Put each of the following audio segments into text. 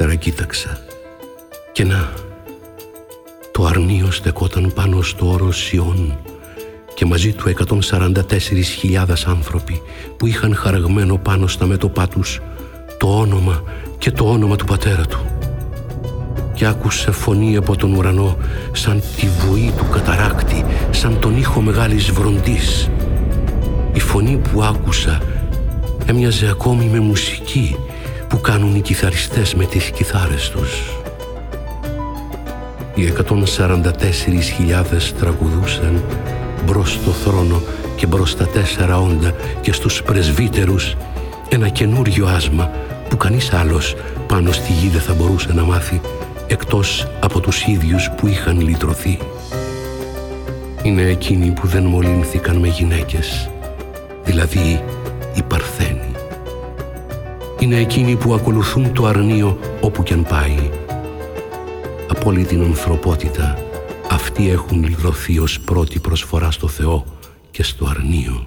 Ύστερα κοίταξα και να, το αρνίο στεκόταν πάνω στο όρος Σιών και μαζί του 144.000 άνθρωποι που είχαν χαραγμένο πάνω στα μέτωπά τους το όνομα και το όνομα του πατέρα του. Και άκουσε φωνή από τον ουρανό σαν τη βουή του καταράκτη, σαν τον ήχο μεγάλης βροντής. Η φωνή που άκουσα έμοιαζε ακόμη με μουσική που κάνουν οι κιθαριστές με τις κιθάρες τους. Οι 144.000 τραγουδούσαν μπρος στο θρόνο και μπρος στα τέσσερα όντα και στους πρεσβύτερους ένα καινούριο άσμα που κανείς άλλος πάνω στη γη δεν θα μπορούσε να μάθει εκτός από τους ίδιους που είχαν λυτρωθεί. Είναι εκείνοι που δεν μολύνθηκαν με γυναίκες, δηλαδή οι Παρθένοι. Είναι εκείνοι που ακολουθούν το αρνίο όπου κι αν πάει. Από όλη την ανθρωπότητα αυτοί έχουν λυρωθεί ως πρώτη προσφορά στο Θεό και στο αρνίο.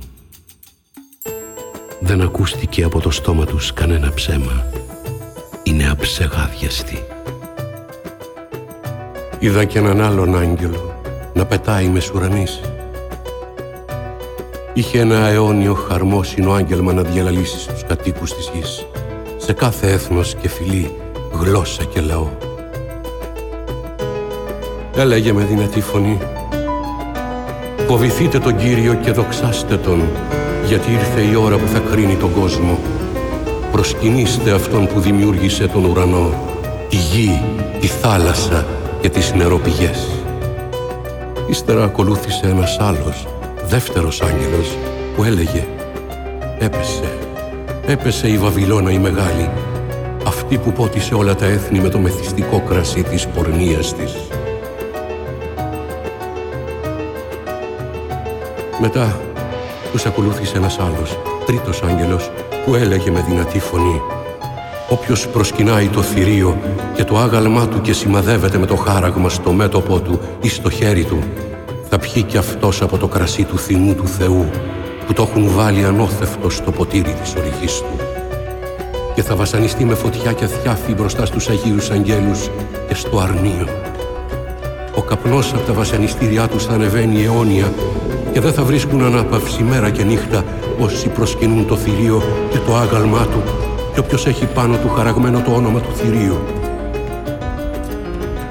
Δεν ακούστηκε από το στόμα τους κανένα ψέμα. Είναι αψεγάδιαστοι. Είδα και έναν άλλον άγγελο να πετάει με ουρανής. Είχε ένα αιώνιο χαρμόσυνο άγγελμα να διαλαλήσει στους κατοίκους της γης, σε κάθε έθνος και φυλή, γλώσσα και λαό. Έλεγε με δυνατή φωνή «Φοβηθείτε τον Κύριο και δοξάστε Τον, γιατί ήρθε η ώρα που θα κρίνει τον κόσμο. Προσκυνήστε Αυτόν που δημιούργησε τον ουρανό, τη γη, τη θάλασσα και τις νεροπηγές». Ύστερα ακολούθησε ένας άλλος, δεύτερος άγγελος, που έλεγε «Έπεσε, έπεσε η Βαβυλώνα η μεγάλη, αυτή που πότισε όλα τα έθνη με το μεθυστικό κρασί της πορνείας της». Μετά τους ακολούθησε ένας άλλος, τρίτος άγγελος, που έλεγε με δυνατή φωνή «Όποιος προσκυνάει το θηρίο και το άγαλμά του και σημαδεύεται με το χάραγμα στο μέτωπό του ή στο χέρι του, θα πιει κι αυτός από το κρασί του θυμού του Θεού, που το έχουν βάλει ανώθευτος στο ποτήρι της οργής του. Και θα βασανιστεί με φωτιά και θιάφη μπροστά στους Αγίους Αγγέλους και στο αρνίο. Ο καπνός από τα βασανιστήριά τους θα ανεβαίνει αιώνια και δεν θα βρίσκουν ανάπαυση μέρα και νύχτα όσοι προσκυνούν το θηρίο και το άγαλμά του και όποιος έχει πάνω του χαραγμένο το όνομα του θηρίου.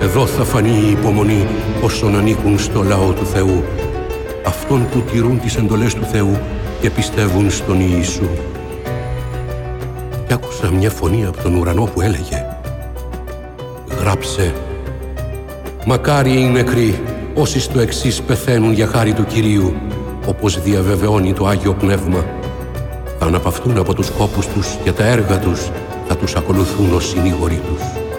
Εδώ θα φανεί η υπομονή όσων ανήκουν στο λαό του Θεού, αυτών που τηρούν τις εντολές του Θεού και πιστεύουν στον Ιησού. Και άκουσα μια φωνή από τον ουρανό που έλεγε «Γράψε, μακάρι οι νεκροί όσοι στο εξής πεθαίνουν για χάρη του Κυρίου, όπως διαβεβαιώνει το Άγιο Πνεύμα. Θα αναπαυτούν από τους κόπους τους και τα έργα τους θα τους ακολουθούν ως συνήγοροι τους.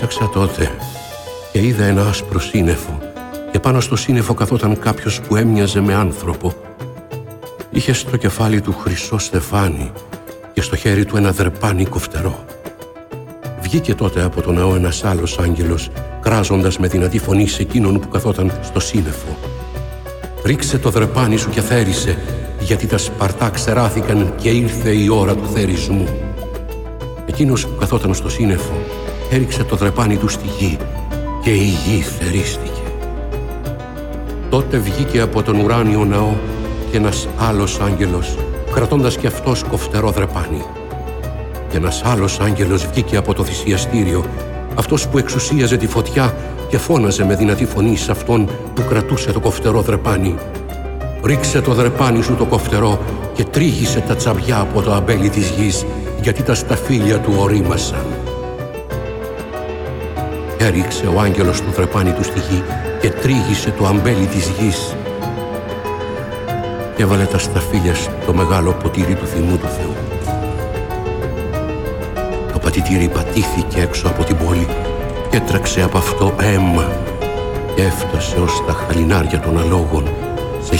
Κοίταξα τότε και είδα ένα άσπρο σύννεφο και πάνω στο σύννεφο καθόταν κάποιος που έμοιαζε με άνθρωπο. Είχε στο κεφάλι του χρυσό στεφάνι και στο χέρι του ένα δρεπάνι κοφτερό. Βγήκε τότε από τον ναό ένας άλλος άγγελος, κράζοντας με δυνατή φωνή σε εκείνον που καθόταν στο σύννεφο. «Ρίξε το δρεπάνι σου και θέρισε, γιατί τα σπαρτά ξεράθηκαν και ήρθε η ώρα του θερισμού». Εκείνος που καθόταν στο σύννεφο έριξε το δρεπάνι του στη γη και η γη θερίστηκε. Τότε βγήκε από τον ουράνιο ναό και ένας άλλος άγγελος, κρατώντας και αυτός κοφτερό δρεπάνι και ένας άλλος άγγελος βγήκε από το θυσιαστήριο, αυτός που εξουσίαζε τη φωτιά και φώναζε με δυνατή φωνή σε αυτόν που κρατούσε το κοφτερό δρεπάνι. «Ρίξε το δρεπάνι σου το κοφτερό και τρίγησε τα τσαμπιά από το αμπέλι της γης, γιατί τα σταφύλια του ορίμασαν». Έριξε ο άγγελος του δρεπάνι του στη γη και τρίγησε το αμπέλι της γης και έβαλε τα σταφύλια στο μεγάλο ποτήρι του θυμού του Θεού πατητήρι πατήθηκε έξω από την πόλη και έτρεξε από αυτό αίμα και έφτασε ως τα χαλινάρια των αλόγων σε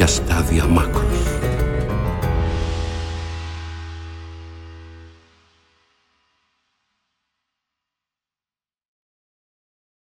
1600 στάδια μάκρος.